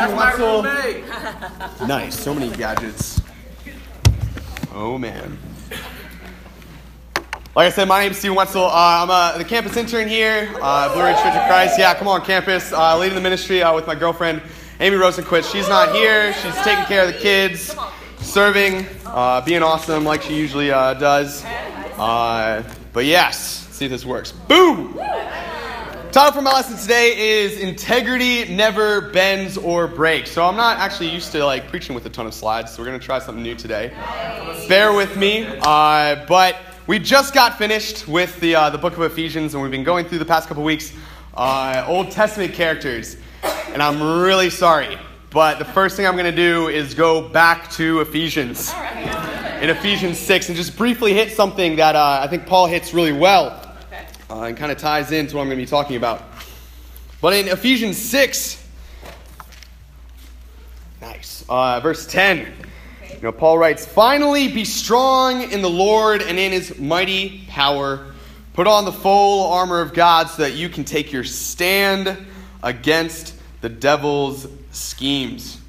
That's my roommate. Nice. So many gadgets. Oh, man. Like I said, my name is Steven Wetzel. Uh, I'm uh, the campus intern here, uh, Blue Ridge Church of Christ. Yeah, come on campus. Uh, leading the ministry uh, with my girlfriend, Amy Rosenquist. She's not here. She's taking care of the kids, serving, uh, being awesome like she usually uh, does. Uh, but yes, see if this works. Boom! Title for my lesson today is Integrity Never Bends or Breaks. So I'm not actually used to like preaching with a ton of slides, so we're going to try something new today. Bear with me. Uh, but we just got finished with the, uh, the book of Ephesians, and we've been going through the past couple weeks uh, Old Testament characters. And I'm really sorry, but the first thing I'm going to do is go back to Ephesians. In Ephesians 6, and just briefly hit something that uh, I think Paul hits really well uh, and kind of ties into what I'm going to be talking about. But in Ephesians 6, nice, uh, verse 10, you know, Paul writes, Finally, be strong in the Lord and in his mighty power. Put on the full armor of God so that you can take your stand against the devil's schemes.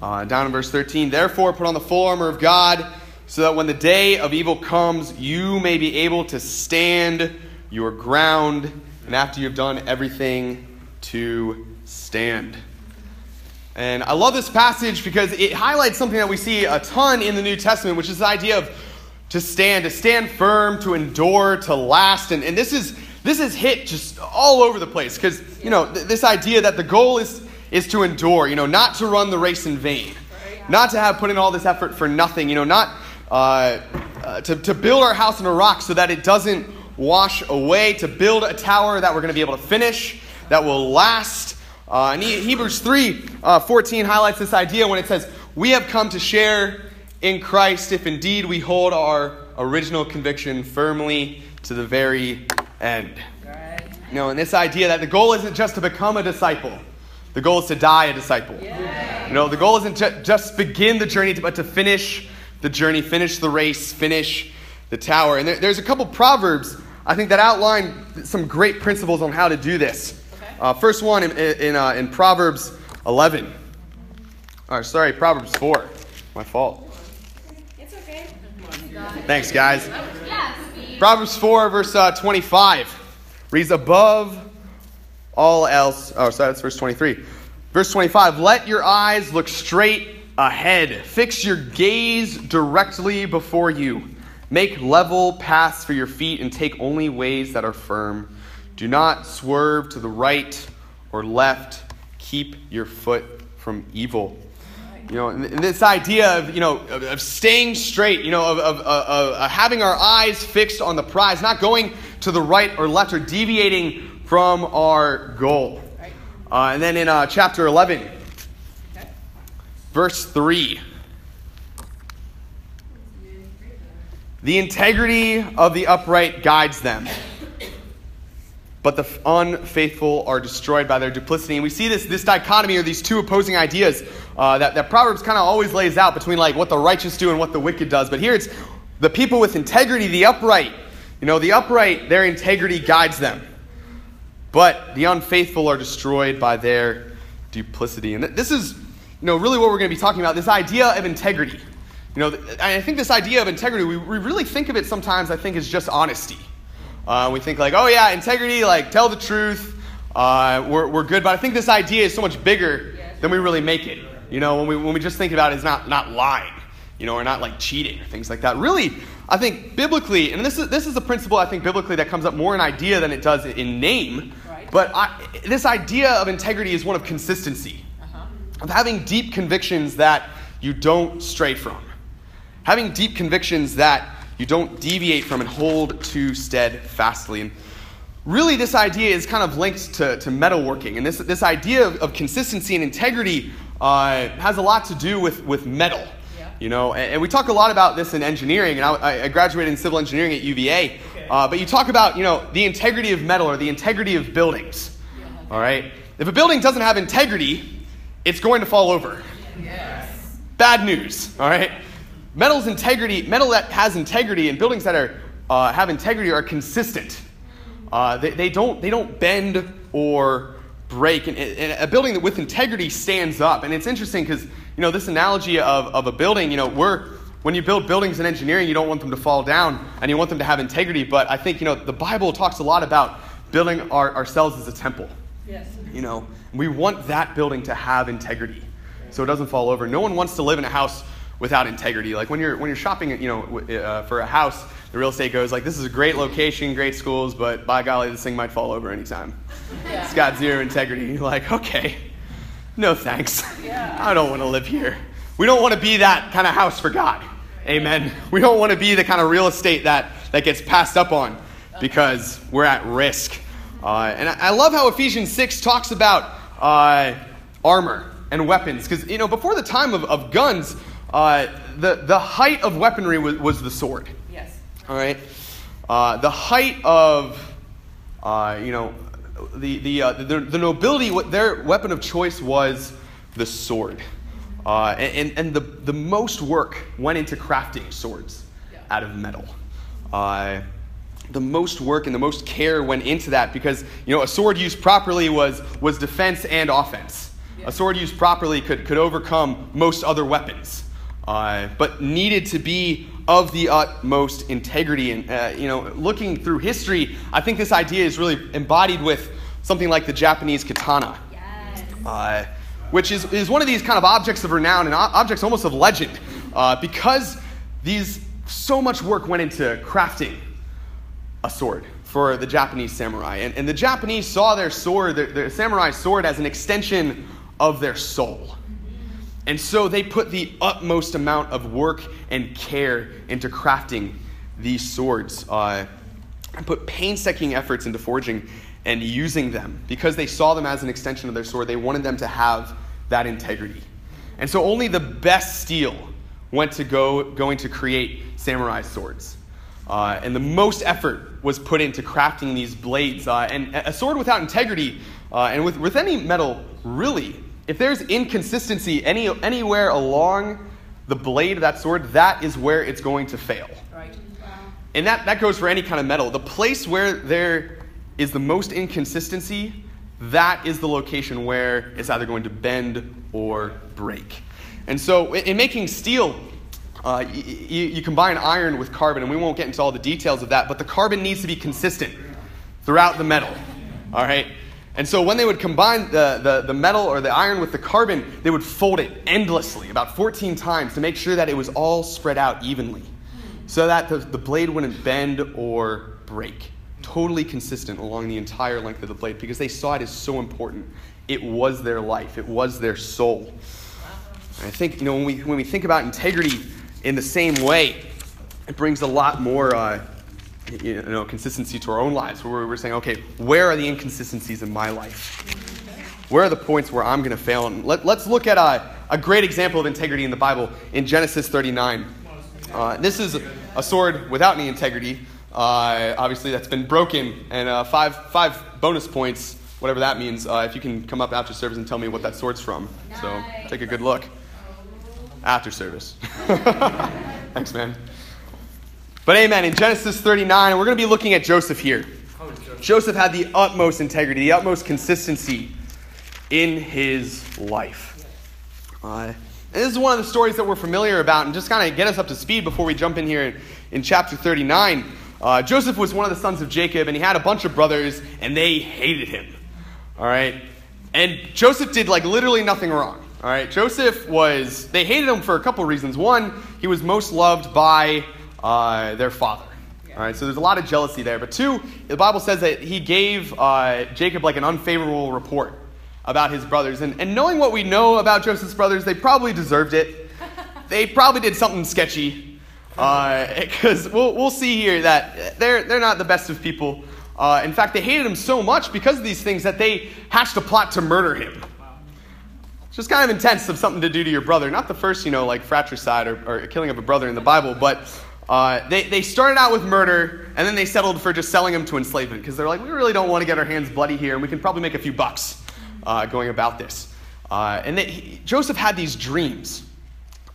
Uh, down in verse 13, therefore, put on the full armor of God so that when the day of evil comes, you may be able to stand your ground, and after you've done everything, to stand. And I love this passage because it highlights something that we see a ton in the New Testament, which is the idea of to stand, to stand firm, to endure, to last. And, and this is this is hit just all over the place because you know th- this idea that the goal is is to endure, you know, not to run the race in vain, not to have put in all this effort for nothing, you know, not uh, uh, to, to build our house in a rock so that it doesn't wash away, to build a tower that we're going to be able to finish, that will last. Uh, and He- Hebrews 3 uh, 14 highlights this idea when it says, We have come to share in Christ if indeed we hold our original conviction firmly to the very end. You know, and this idea that the goal isn't just to become a disciple, the goal is to die a disciple. You know, the goal isn't to just begin the journey, but to finish the journey, finish the race, finish the tower. And there, there's a couple proverbs I think that outline some great principles on how to do this. Uh, first one in, in, uh, in Proverbs 11. Or sorry, Proverbs 4. My fault. It's okay. Thanks, guys. Proverbs 4, verse uh, 25 reads, Above all else. Oh, sorry, that's verse 23. Verse 25 Let your eyes look straight ahead, fix your gaze directly before you. Make level paths for your feet and take only ways that are firm. Do not swerve to the right or left. Keep your foot from evil. You know, and this idea of, you know, of, of staying straight, you know, of, of, of, having our eyes fixed on the prize, not going to the right or left or deviating from our goal. Uh, and then in uh, chapter 11, verse 3. The integrity of the upright guides them, but the unfaithful are destroyed by their duplicity. And we see this, this dichotomy or these two opposing ideas uh, that, that Proverbs kind of always lays out between like what the righteous do and what the wicked does. But here it's the people with integrity, the upright. You know, the upright, their integrity guides them, but the unfaithful are destroyed by their duplicity. And th- this is, you know, really what we're going to be talking about this idea of integrity. You know, and I think this idea of integrity, we, we really think of it sometimes, I think, as just honesty. Uh, we think, like, oh, yeah, integrity, like, tell the truth, uh, we're, we're good. But I think this idea is so much bigger than we really make it. You know, when we, when we just think about it as not, not lying, you know, or not like cheating or things like that. Really, I think biblically, and this is, this is a principle I think biblically that comes up more in idea than it does in name. Right. But I, this idea of integrity is one of consistency, of having deep convictions that you don't stray from, having deep convictions that you don't deviate from and hold to steadfastly. And really, this idea is kind of linked to, to metalworking. And this, this idea of, of consistency and integrity uh, has a lot to do with, with metal. Yeah. You know, and, and we talk a lot about this in engineering, and I, I graduated in civil engineering at UVA. Uh, but you talk about, you know, the integrity of metal or the integrity of buildings. All right? If a building doesn't have integrity, it's going to fall over. Yes. Bad news, all right? Metal's integrity, metal that has integrity and buildings that are, uh, have integrity are consistent. Uh, they, they, don't, they don't bend or break. And, and a building that with integrity stands up. And it's interesting because, you know, this analogy of, of a building, you know, we're, when you build buildings in engineering, you don't want them to fall down and you want them to have integrity. But I think, you know, the Bible talks a lot about building our, ourselves as a temple. Yes. You know, we want that building to have integrity so it doesn't fall over. No one wants to live in a house without integrity. Like when you're when you're shopping, you know, uh, for a house, the real estate goes like, "This is a great location, great schools, but by golly, this thing might fall over anytime. Yeah. It's got zero integrity." You're like, "Okay, no thanks. Yeah. I don't want to live here. We don't want to be that kind of house for God. Amen. We don't want to be the kind of real estate that that gets passed up on because we're at risk." Uh, and I, love how Ephesians six talks about uh, armor and weapons because you know before the time of, of guns uh, the, the height of weaponry was, was the sword. Yes. All right? Uh, the height of, uh, you know, the, the, uh, the, the nobility, what their weapon of choice was the sword. Uh, and, and the, the most work went into crafting swords Yeah. out of metal. Uh, the most work and the most care went into that because, you know, a sword used properly was, was defense and offense. Yeah. A sword used properly could, could overcome most other weapons uh, but needed to be of the utmost integrity. And, uh, you know, looking through history, I think this idea is really embodied with something like the Japanese katana, Yes. uh, which is, is one of these kind of objects of renown and objects almost of legend, uh, because these so much work went into crafting a sword for the Japanese samurai. And, and the Japanese saw their sword, their, their samurai sword, as an extension of their soul. And so they put the utmost amount of work and care into crafting these swords uh, and put painstaking efforts into forging and using them because they saw them as an extension of their sword. They wanted them to have that integrity. And so only the best steel went to go going to create samurai swords. Uh, and the most effort was put into crafting these blades. Uh, and a sword without integrity, uh, and with, with any metal, really, if there's inconsistency any, anywhere along the blade of that sword, that is where it's going to fail. Right. Wow. And that, that goes for any kind of metal. The place where there is the most inconsistency, that is the location where it's either going to bend or break. And so, in, in making steel, uh, y- y- you combine iron with carbon, and we won't get into all the details of that, but the carbon needs to be consistent throughout the metal. All right? And so, when they would combine the, the, the metal or the iron with the carbon, they would fold it endlessly, about 14 times, to make sure that it was all spread out evenly so that the, the blade wouldn't bend or break. Totally consistent along the entire length of the blade because they saw it as so important. It was their life, it was their soul. And I think, you know, when we, when we think about integrity in the same way, it brings a lot more uh, you know, consistency to our own lives where we're saying, okay, where are the inconsistencies in my life? Where are the points where I'm going to fail? And let, us look at a, a great example of integrity in the Bible in Genesis 39. Uh, this is a sword without any integrity. Uh, obviously, that's been broken, and uh, five, five bonus points, whatever that means, uh, if you can come up after service and tell me what that sword's from. So take a good look after service. Thanks, man. But amen. In Genesis 39, we're going to be looking at Joseph here. Joseph had the utmost integrity, the utmost consistency in his life. Uh, and this is one of the stories that we're familiar about, and just kind of get us up to speed before we jump in here in, in chapter 39. Uh, Joseph was one of the sons of Jacob, and he had a bunch of brothers, and they hated him. All right? And Joseph did like literally nothing wrong. All right? Joseph was, they hated him for a couple reasons. One, he was most loved by uh, their father. All right, so there's a lot of jealousy there. But two, the Bible says that he gave uh, Jacob like an unfavorable report about his brothers. And, and knowing what we know about Joseph's brothers, they probably deserved it. They probably did something sketchy. Because we'll, we'll see here that they're, they're not the best of people. Uh, in fact, they hated him so much because of these things that they hatched a plot to murder him. It's just kind of intense of something to do to your brother. Not the first, you know, like fratricide or, or killing of a brother in the Bible, but uh, they, they started out with murder and then they settled for just selling him to enslavement because they're like, we really don't want to get our hands bloody here and we can probably make a few bucks uh, going about this. Uh, and they, he, Joseph had these dreams.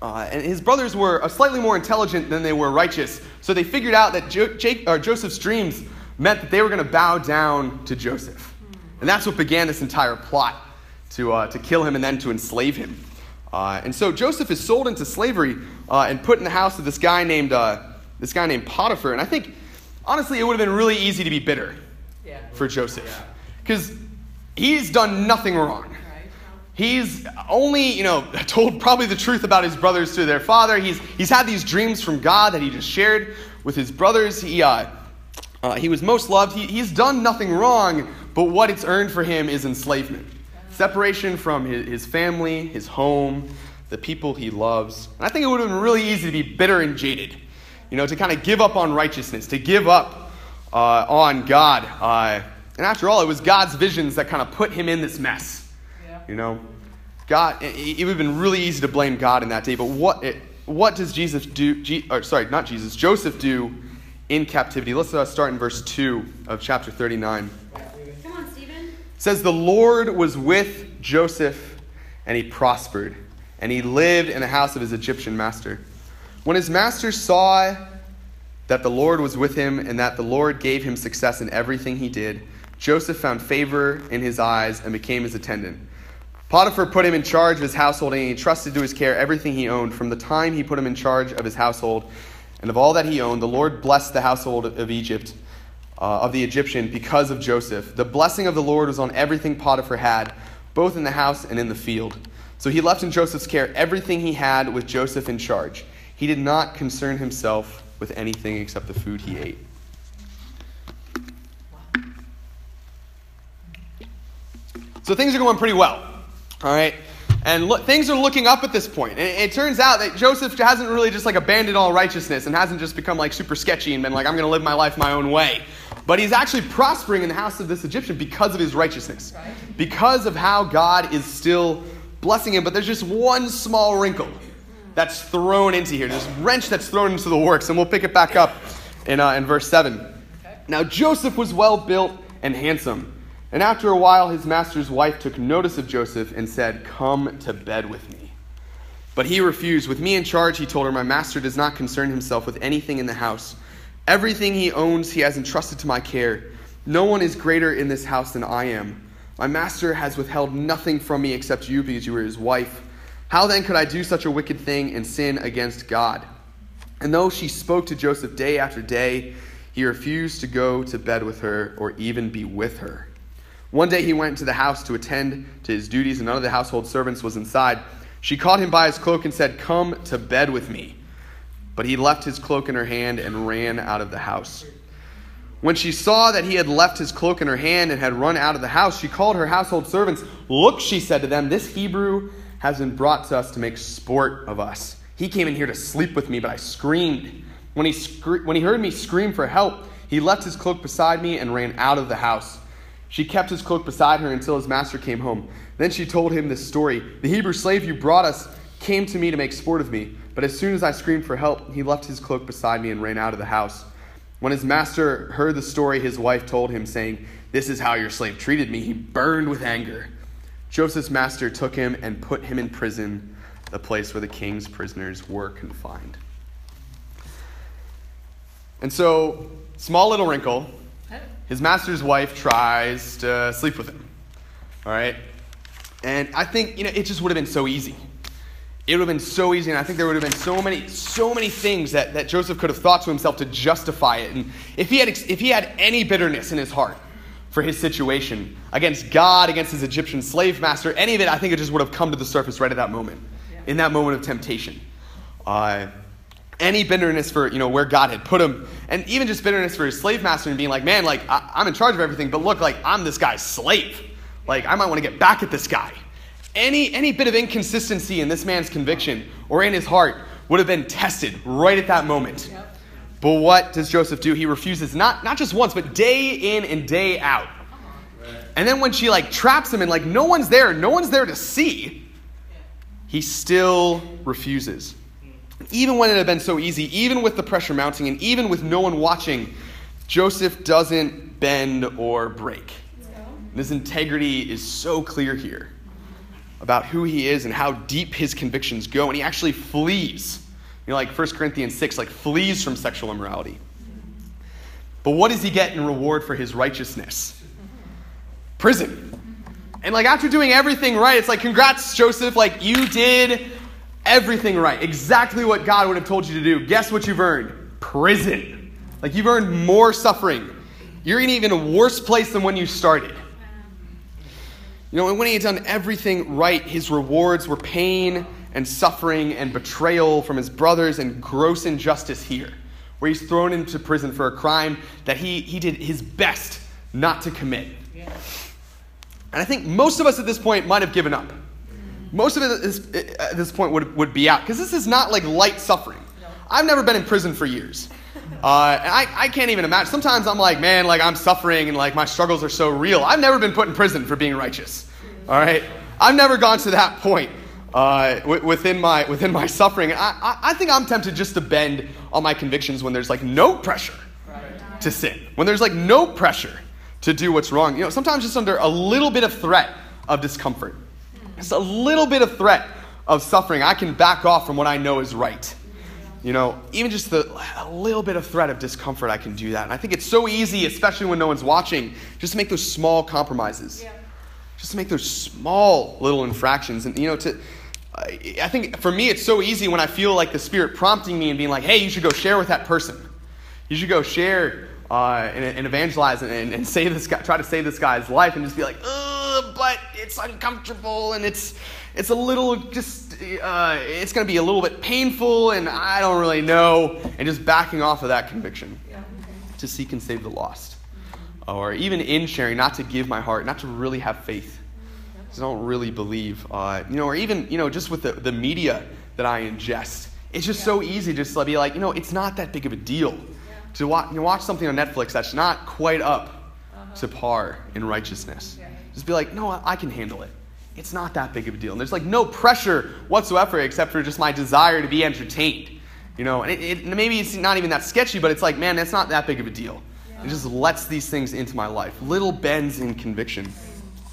Uh, and his brothers were uh, slightly more intelligent than they were righteous. So they figured out that jo- Jake, Joseph's dreams meant that they were going to bow down to Joseph. And that's what began this entire plot to, uh, to kill him and then to enslave him. Uh, and so Joseph is sold into slavery uh, and put in the house of this guy named uh, this guy named Potiphar. And I think, honestly, it would have been really easy to be bitter Yeah. for Joseph because he's done nothing wrong. He's only, you know, told probably the truth about his brothers to their father. He's, he's had these dreams from God that he just shared with his brothers. He, uh, uh, he was most loved. He, he's done nothing wrong, but what it's earned for him is enslavement Separation from his, his family, his home, the people he loves. And I think it would have been really easy to be bitter and jaded, you know, to kind of give up on righteousness, to give up uh, on God. Uh, and after all, it was God's visions that kind of put him in this mess, yeah. you know. God, it, would have been really easy to blame God in that day, but what, it, what does Jesus do? Je, or, sorry, not Jesus, Joseph do in captivity? Let's uh, start in verse 2 of chapter 39 says the Lord was with Joseph, and he prospered, and he lived in the house of his Egyptian master. When his master saw that the Lord was with him and that the Lord gave him success in everything he did, Joseph found favor in his eyes and became his attendant. Potiphar put him in charge of his household and he entrusted to his care everything he owned. From the time he put him in charge of his household and of all that he owned, the Lord blessed the household of Egypt, uh, of the Egyptian, because of Joseph. The blessing of the Lord was on everything Potiphar had, both in the house and in the field. So he left in Joseph's care everything he had with Joseph in charge. He did not concern himself with anything except the food he ate. So things are going pretty well. All right? And look, things are looking up at this point. It, it turns out that Joseph hasn't really just like abandoned all righteousness and hasn't just become like super sketchy and been like, I'm going to live my life my own way. But he's actually prospering in the house of this Egyptian because of his righteousness, Right. because of how God is still blessing him. But there's just one small wrinkle that's thrown into here. this wrench that's thrown into the works. And we'll pick it back up in, uh, in verse 7. Now Joseph was well built and handsome. And after a while, his master's wife took notice of Joseph and said, Come to bed with me. But he refused. With me in charge, he told her, My master does not concern himself with anything in the house. Everything he owns, he has entrusted to my care. No one is greater in this house than I am. My master has withheld nothing from me except you because you were his wife. How then could I do such a wicked thing and sin against God? And though she spoke to Joseph day after day, he refused to go to bed with her or even be with her. One day he went into the house to attend to his duties, and none of the household servants was inside. She caught him by his cloak and said, Come to bed with me. But he left his cloak in her hand and ran out of the house. When she saw that he had left his cloak in her hand and had run out of the house, she called her household servants. Look, she said to them, this Hebrew has been brought to us to make sport of us. He came in here to sleep with me, but I screamed. When he, scre- when he heard me scream for help, he left his cloak beside me and ran out of the house. She kept his cloak beside her until his master came home. Then she told him this story The Hebrew slave you brought us came to me to make sport of me, but as soon as I screamed for help, he left his cloak beside me and ran out of the house. When his master heard the story, his wife told him, saying, This is how your slave treated me. He burned with anger. Joseph's master took him and put him in prison, the place where the king's prisoners were confined. And so, small little wrinkle, his master's wife tries to sleep with him. All right? And I think, you know, it just would have been so easy. It would have been so easy, and I think there would have been so many, so many things that, that Joseph could have thought to himself to justify it. And if he had, if he had any bitterness in his heart for his situation against God, against his Egyptian slave master, any of it, I think it just would have come to the surface right at that moment, in that moment of temptation. Uh, any bitterness for you know where God had put him, and even just bitterness for his slave master and being like, man, like I, I'm in charge of everything, but look, like I'm this guy's slave. Like I might want to get back at this guy. Any any bit of inconsistency in this man's conviction or in his heart would have been tested right at that moment. Yep. But what does Joseph do? He refuses not not just once, but day in and day out. And then when she like traps him and like no one's there, no one's there to see, he still refuses. Even when it had been so easy, even with the pressure mounting, and even with no one watching, Joseph doesn't bend or break. His integrity is so clear here about who he is and how deep his convictions go, and he actually flees. You know, like 1 Corinthians 6, like flees from sexual immorality. But what does he get in reward for his righteousness? prison. And like after doing everything right, it's like, congrats, Joseph. Like you did everything right. Exactly what God would have told you to do. Guess what you've earned? Prison. Like you've earned more suffering. You're in even a worse place than when you started. You know, and when he had done everything right, his rewards were pain and suffering and betrayal from his brothers and gross injustice here, where he's thrown into prison for a crime that he, he did his best not to commit. And I think most of us at this point might have given up. Most of us at this point would, would be out, because this is not like light suffering. I've never been in prison for years. Uh, I, I can't even imagine. Sometimes I'm like, man, like I'm suffering and like my struggles are so real. I've never been put in prison for being righteous. All right? I've never gone to that point uh, w- within, my, within my suffering. I, I, I think I'm tempted just to bend on my convictions when there's like no pressure to sin, when there's like no pressure to do what's wrong. You know, sometimes just under a little bit of threat of discomfort, just a little bit of threat of suffering, I can back off from what I know is right. You know, even just the, a little bit of threat of discomfort, I can do that. And I think it's so easy, especially when no one's watching, just to make those small compromises. Yeah. Just to make those small little infractions. And, you know, to, I think for me, it's so easy when I feel like the Spirit prompting me and being like, hey, you should go share with that person. You should go share uh, and, and evangelize and, and, and save this guy, try to save this guy's life and just be like, ugh, but it's uncomfortable and it's, it's a little just, uh, it's going to be a little bit painful and I don't really know. And just backing off of that conviction to seek and save the lost. Or even in sharing, not to give my heart, not to really have faith. Because I don't really believe. Uh, you know, or even, you know, just with the, the media that I ingest. It's just so easy just to be like, you know, it's not that big of a deal. To watch, you know, watch something on Netflix that's not quite up to par in righteousness. Just be like, no, I, I can handle it. It's not that big of a deal. And there's like no pressure whatsoever except for just my desire to be entertained. You know, and it, it, maybe it's not even that sketchy, but it's like, man, that's not that big of a deal. It just lets these things into my life. Little bends in conviction.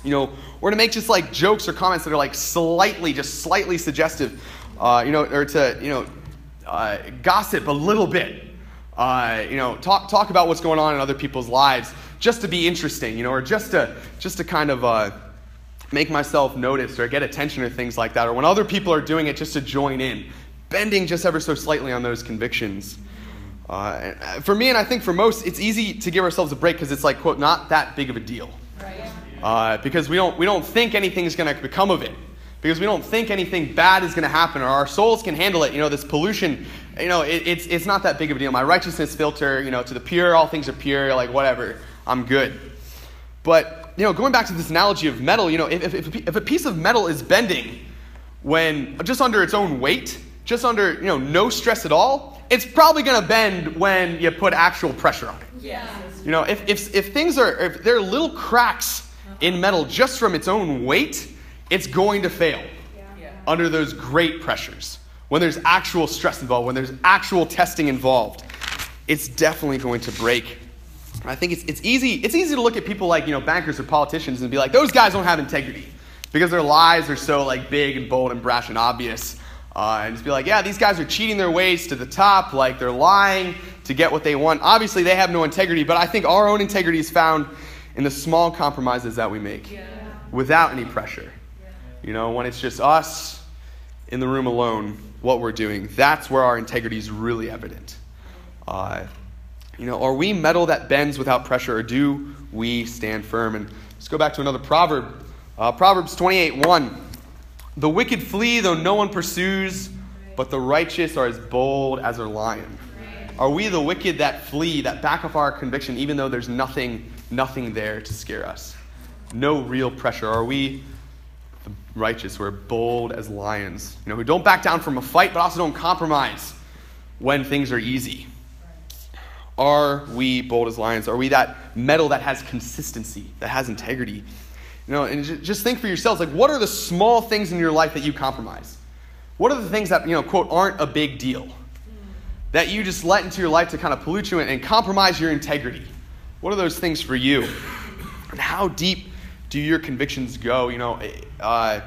You know, or to make just like jokes or comments that are like slightly, just slightly suggestive, uh, you know, or to, you know, uh, gossip a little bit. Uh, you know, talk, talk about what's going on in other people's lives just to be interesting, you know, or just to, just to kind of uh, make myself noticed or get attention or things like that. Or when other people are doing it, just to join in, bending just ever so slightly on those convictions. Uh, for me, and I think for most, it's easy to give ourselves a break because it's like, quote, not that big of a deal. Right. Uh, because we don't, we don't think anything is going to become of it. Because we don't think anything bad is going to happen or our souls can handle it. You know, this pollution, you know, it, it's, it's not that big of a deal. My righteousness filter, you know, to the pure, all things are pure, like whatever, I'm good. But, you know, going back to this analogy of metal, you know, if, if, if a piece of metal is bending when just under its own weight, just under, you know, no stress at all, it's probably going to bend when you put actual pressure on it. Yes. You know, if, if, if things are, if there are little cracks in metal just from its own weight, it's going to fail Yeah. under those great pressures. When there's actual stress involved, when there's actual testing involved, it's definitely going to break. I think it's, it's, easy, it's easy to look at people like, you know, bankers or politicians and be like, those guys don't have integrity because their lies are so like big and bold and brash and obvious. Uh, and just be like, yeah, these guys are cheating their ways to the top, like they're lying to get what they want. Obviously, they have no integrity, but I think our own integrity is found in the small compromises that we make without any pressure. You know, when it's just us in the room alone, what we're doing, that's where our integrity is really evident. Uh, you know, are we metal that bends without pressure, or do we stand firm? And let's go back to another proverb. Uh, Proverbs 28 1. The wicked flee, though no one pursues, but the righteous are as bold as a lion. Are we the wicked that flee, that back off our conviction, even though there's nothing, nothing there to scare us? No real pressure. Are we the righteous who are bold as lions? You know, who don't back down from a fight, but also don't compromise when things are easy? Are we bold as lions? Are we that metal that has consistency, that has integrity? You know, and just think for yourselves, like, what are the small things in your life that you compromise? What are the things that, you know, quote, aren't a big deal? That you just let into your life to kind of pollute you and, compromise your integrity? What are those things for you? And how deep do your convictions go? You know, uh,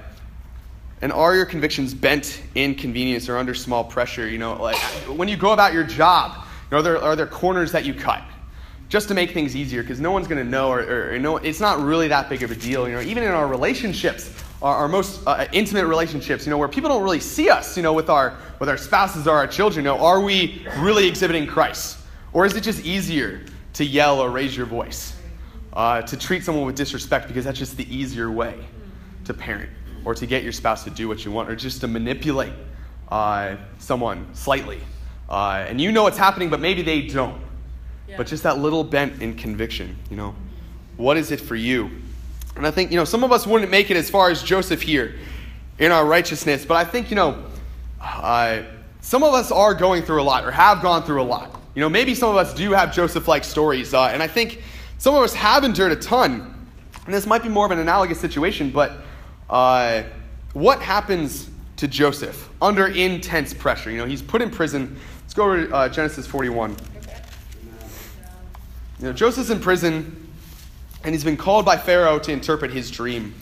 and are your convictions bent in convenience or under small pressure? You know, like when you go about your job, are there, are there corners that you cut? just to make things easier because no one's going to know or, or, or no, it's not really that big of a deal. You know, even in our relationships, our, our most uh, intimate relationships, you know, where people don't really see us, you know, with our with our spouses or our children, you know, are we really exhibiting Christ, or is it just easier to yell or raise your voice, uh, to treat someone with disrespect because that's just the easier way to parent, or to get your spouse to do what you want, or just to manipulate uh, someone slightly, uh, and you know what's happening, but maybe they don't. But just that little bent in conviction, you know, what is it for you? And I think, you know, some of us wouldn't make it as far as Joseph here in our righteousness, but I think, you know, uh, some of us are going through a lot or have gone through a lot. You know, maybe some of us do have Joseph like stories, uh, and I think some of us have endured a ton. And this might be more of an analogous situation, but uh, what happens to Joseph under intense pressure? You know, he's put in prison. Let's go to uh, Genesis 41. You know, Joseph's in prison, and he's been called by Pharaoh to interpret his dream.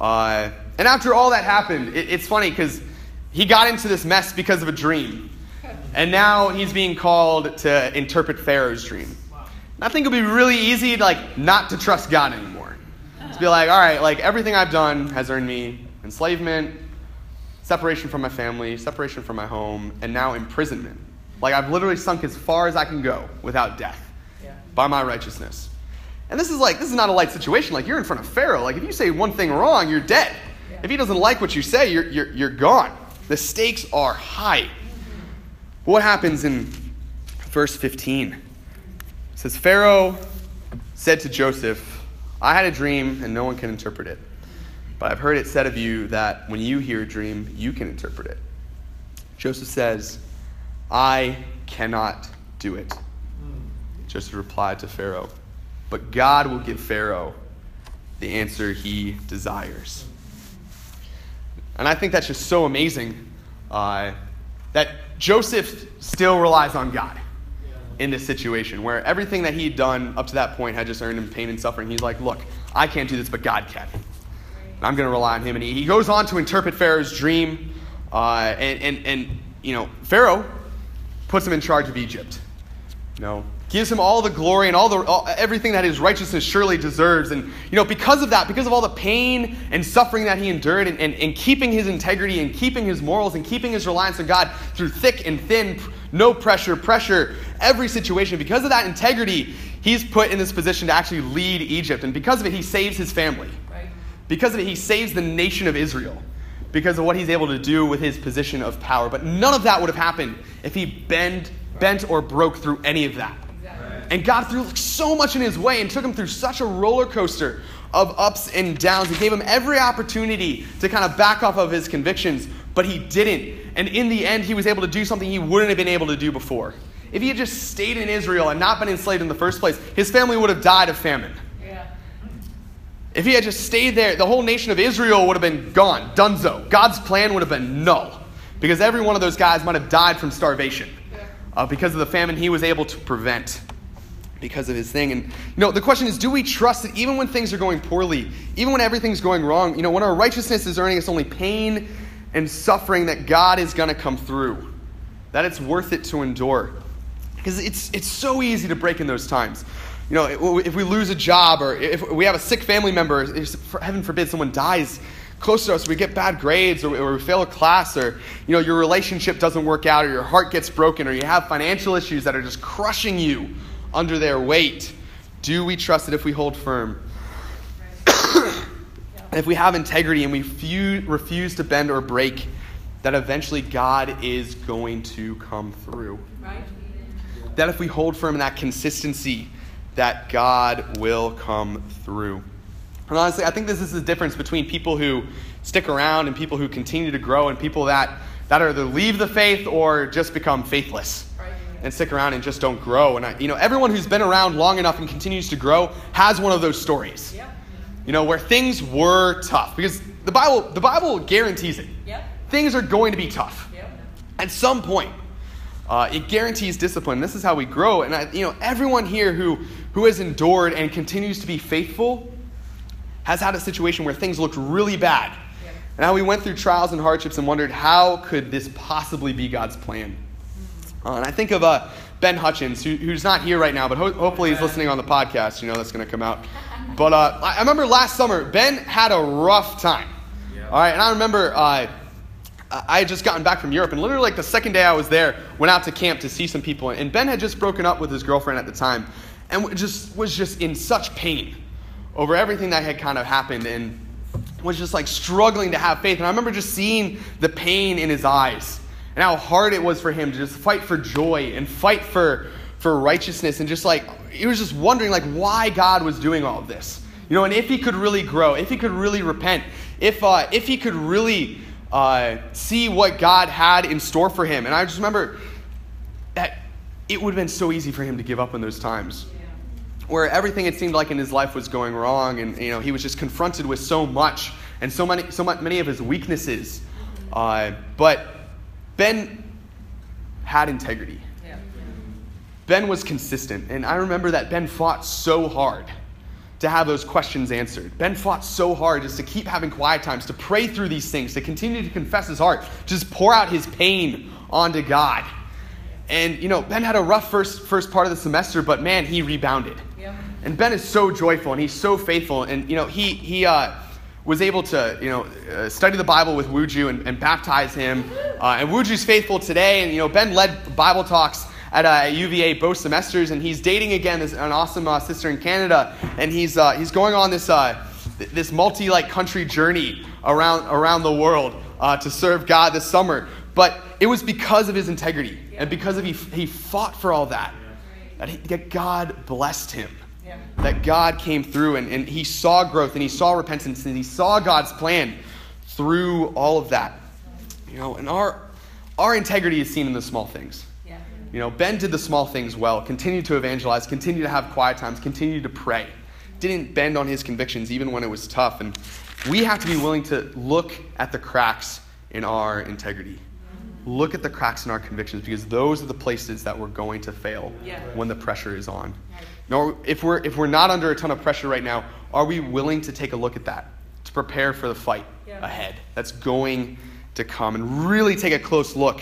Uh, and after all that happened, it, it's funny because he got into this mess because of a dream. And now he's being called to interpret Pharaoh's dream. And I think it'll be really easy, like, not to trust God anymore. To be like, all right, like, everything I've done has earned me enslavement, separation from my family, separation from my home, and now imprisonment. Like, I've literally sunk as far as I can go without death by my righteousness. And this is like, this is not a light situation. Like, you're in front of Pharaoh. Like, if you say one thing wrong, you're dead. Yeah. If he doesn't like what you say, you're, you're, you're gone. The stakes are high. What happens in verse 15? It says, Pharaoh said to Joseph, I had a dream and no one can interpret it. But I've heard it said of you that when you hear a dream, you can interpret it. Joseph says, I cannot do it. Joseph replied to Pharaoh, But God will give Pharaoh the answer he desires. And I think that's just so amazing uh, that Joseph still relies on God in this situation where everything that he'd done up to that point had just earned him pain and suffering. He's like, Look, I can't do this, but God can. And I'm going to rely on him. And he, he goes on to interpret Pharaoh's dream. Uh, and, and, and, you know, Pharaoh puts him in charge of Egypt. No. gives him all the glory and all the all, everything that his righteousness surely deserves and you know because of that because of all the pain and suffering that he endured and, and, and keeping his integrity and keeping his morals and keeping his reliance on god through thick and thin no pressure pressure every situation because of that integrity he's put in this position to actually lead egypt and because of it he saves his family right. because of it he saves the nation of israel because of what he's able to do with his position of power but none of that would have happened if he bent bent or broke through any of that and God threw so much in his way and took him through such a roller coaster of ups and downs. He gave him every opportunity to kind of back off of his convictions, but he didn't. And in the end, he was able to do something he wouldn't have been able to do before. If he had just stayed in Israel and not been enslaved in the first place, his family would have died of famine. If he had just stayed there, the whole nation of Israel would have been gone, dunzo. God's plan would have been null. Because every one of those guys might have died from starvation uh, because of the famine he was able to prevent because of his thing. And you know, the question is, do we trust that even when things are going poorly, even when everything's going wrong, you know, when our righteousness is earning us only pain and suffering, that God is going to come through, that it's worth it to endure, because it's it's so easy to break in those times. You know, if we lose a job or if we have a sick family member, if, heaven forbid someone dies close to us, we get bad grades or, or we fail a class or you know your relationship doesn't work out or your heart gets broken or you have financial issues that are just crushing you under their weight? Do we trust that if we hold firm? if we have integrity and we few, refuse to bend or break, that eventually God is going to come through. Right. That if we hold firm in that consistency, that God will come through. And honestly, I think this is the difference between people who stick around and people who continue to grow and people that, that either leave the faith or just become faithless and stick around and just don't grow. And I, you know, everyone who's been around long enough and continues to grow has one of those stories. Yep. You know, where things were tough because the Bible the Bible guarantees it. Yep. Things are going to be tough. Yep. At some point, uh, it guarantees discipline. This is how we grow. And I, you know, everyone here who who has endured and continues to be faithful has had a situation where things looked really bad. And how we went through trials and hardships and wondered how could this possibly be God's plan. Uh, and I think of uh, Ben Hutchins, who, who's not here right now, but ho- hopefully he's listening on the podcast. You know that's going to come out. But uh, I remember last summer, Ben had a rough time. All right, and I remember uh, I had just gotten back from Europe, and literally like the second day I was there, went out to camp to see some people, and Ben had just broken up with his girlfriend at the time, and just was just in such pain over everything that had kind of happened, and was just like struggling to have faith. And I remember just seeing the pain in his eyes and how hard it was for him to just fight for joy and fight for for righteousness, and just like he was just wondering like why God was doing all of this, you know, and if he could really grow, if he could really repent, if uh, if he could really uh, see what God had in store for him. And I just remember that it would have been so easy for him to give up in those times where everything it seemed like in his life was going wrong and you know he was just confronted with so much and so many so many of his weaknesses. Uh, but ben had integrity. Yeah. ben was consistent and i remember that ben fought so hard to have those questions answered. Ben fought so hard just to keep having quiet times to pray through these things to continue to confess his heart just pour out his pain onto god. And you know ben had a rough first first part of the semester but man he rebounded And Ben is so joyful and he's so faithful. And, you know, he, he uh, was able to, you know, uh, study the Bible with Wuju and, and baptize him. Uh, and Wuju's faithful today. And, you know, Ben led Bible talks at, uh, UVA both semesters. And he's dating again this, an awesome uh, sister in Canada. And he's, uh, he's going on this, uh, th- this multi like country journey around, around the world uh, to serve God this summer. But it was because of his integrity and because of he, he fought for all that that, he, that God blessed him. Yeah. That God came through and, and he saw growth and he saw repentance and he saw God's plan through all of that. You know, and our our integrity is seen in the small things. Yeah. You know, Ben did the small things well, continued to evangelize, continued to have quiet times, continued to pray. Didn't bend on his convictions even when it was tough. And we have to be willing to look at the cracks in our integrity. Look at the cracks in our convictions because those are the places that we're going to fail Yeah. when the pressure is on. Now, if we're, if we're not under a ton of pressure right now, are we willing to take a look at that to prepare for the fight Yeah. ahead that's going to come and really take a close look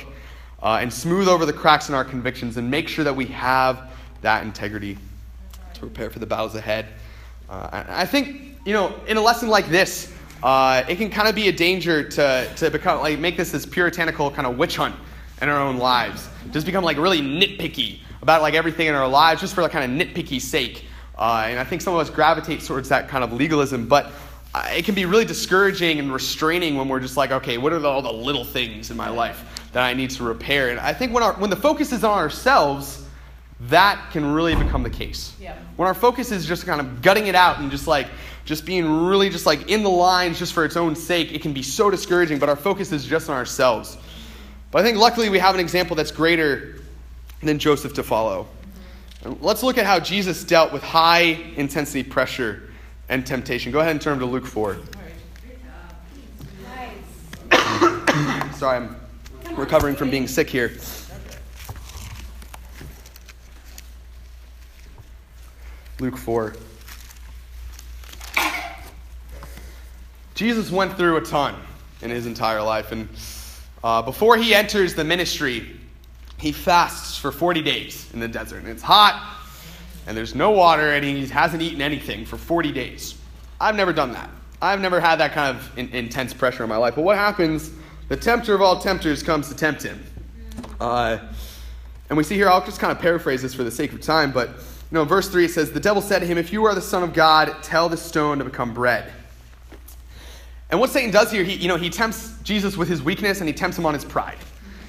uh, and smooth over the cracks in our convictions and make sure that we have that integrity to prepare for the battles ahead. Uh, I I think, you know, in a lesson like this, uh, it can kind of be a danger to, to become like make this this puritanical kind of witch hunt in our own lives. Just become like really nitpicky about like everything in our lives just for like kind of nitpicky sake. Uh, and I think some of us gravitate towards that kind of legalism, but uh, it can be really discouraging and restraining when we're just like, okay, what are the, all the little things in my life that I need to repair? And I think when our when the focus is on ourselves, that can really become the case. Yeah. When our focus is just kind of gutting it out and just like just being really just like in the lines just for its own sake, it can be so discouraging, but our focus is just on ourselves. But I think luckily we have an example that's greater than Joseph to follow. Let's look at how Jesus dealt with high intensity pressure and temptation. Go ahead and turn to Luke 4. Sorry, I'm recovering from being sick here. Luke 4. Jesus went through a ton in his entire life. And uh, before he enters the ministry, he fasts for 40 days in the desert. And it's hot, and there's no water, and he hasn't eaten anything for 40 days. I've never done that. I've never had that kind of in- intense pressure in my life. But what happens? The tempter of all tempters comes to tempt him. Uh, and we see here, I'll just kind of paraphrase this for the sake of time, but you know, verse 3 it says, The devil said to him, If you are the Son of God, tell the stone to become bread. And what Satan does here, he, you know, he tempts Jesus with his weakness and he tempts him on his pride.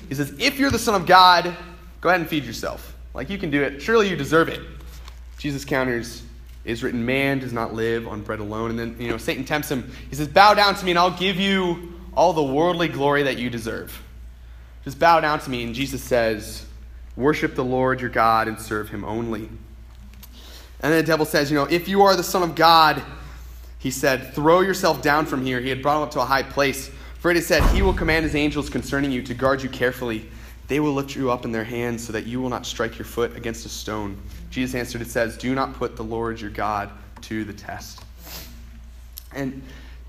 He says, If you're the Son of God, go ahead and feed yourself. Like you can do it. Surely you deserve it. Jesus counters, is written, man does not live on bread alone. And then, you know, Satan tempts him. He says, Bow down to me and I'll give you all the worldly glory that you deserve. Just bow down to me. And Jesus says, Worship the Lord your God and serve him only. And then the devil says, You know, if you are the Son of God, he said, Throw yourself down from here. He had brought him up to a high place. For it is said, He will command His angels concerning you to guard you carefully. They will lift you up in their hands so that you will not strike your foot against a stone. Jesus answered, It says, Do not put the Lord your God to the test. And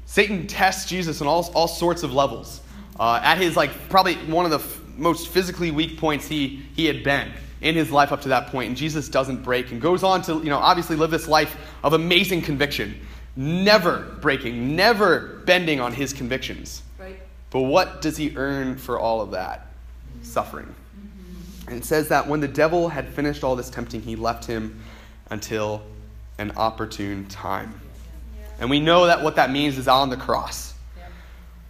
Satan tests Jesus on all, all sorts of levels. Uh, at his, like, probably one of the f- most physically weak points he, he had been in his life up to that point. And Jesus doesn't break and goes on to, you know, obviously live this life of amazing conviction, never breaking, never bending on his convictions. Right. But what does he earn for all of that? Suffering. And it says that when the devil had finished all this tempting, he left him until an opportune time. And we know that what that means is on the cross.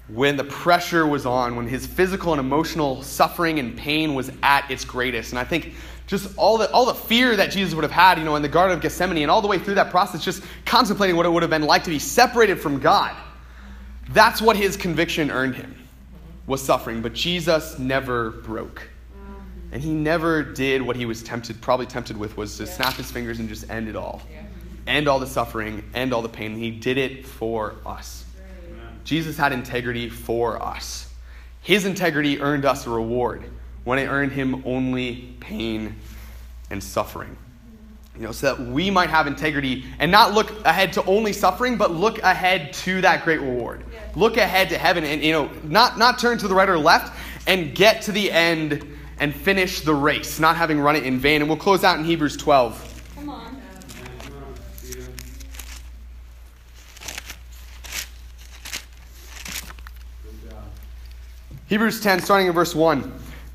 When the pressure was on, when his physical and emotional suffering and pain was at its greatest. And I think just all the, all the fear that Jesus would have had, you know, in the Garden of Gethsemane and all the way through that process, just contemplating what it would have been like to be separated from God. That's what his conviction earned him, was suffering. But Jesus never broke. And he never did what he was tempted, probably tempted with, was to snap his fingers and just end it all. End all the suffering, end all the pain. He did it for us. Jesus had integrity for us. His integrity earned us a reward when it earned him only pain and suffering. You know, so that we might have integrity and not look ahead to only suffering, but look ahead to that great reward. Look ahead to heaven and you know, not not turn to the right or left and get to the end and finish the race, not having run it in vain. And we'll close out in Hebrews 12. Come on. Hebrews 10, starting in verse 1.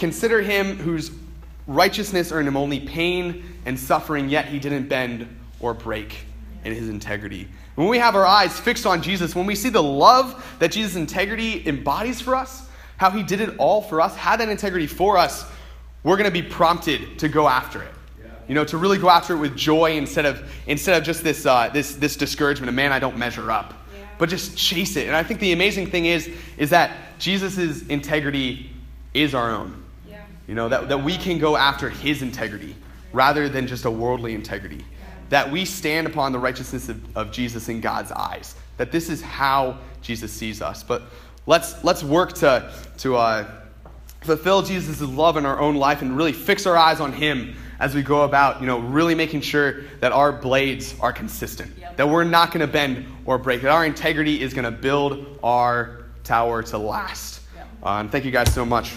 Consider him whose righteousness earned him only pain and suffering, yet he didn't bend or break in his integrity. When we have our eyes fixed on Jesus, when we see the love that Jesus' integrity embodies for us, how he did it all for us, had that integrity for us, we're going to be prompted to go after it. You know, to really go after it with joy instead of instead of just this uh, this this discouragement of man, I don't measure up, but just chase it. And I think the amazing thing is is that Jesus' integrity is our own. You know, that, that we can go after his integrity rather than just a worldly integrity. That we stand upon the righteousness of, of Jesus in God's eyes. That this is how Jesus sees us. But let's, let's work to, to uh, fulfill Jesus' love in our own life and really fix our eyes on him as we go about, you know, really making sure that our blades are consistent. Yep. That we're not going to bend or break. That our integrity is going to build our tower to last. Yep. Uh, and thank you guys so much.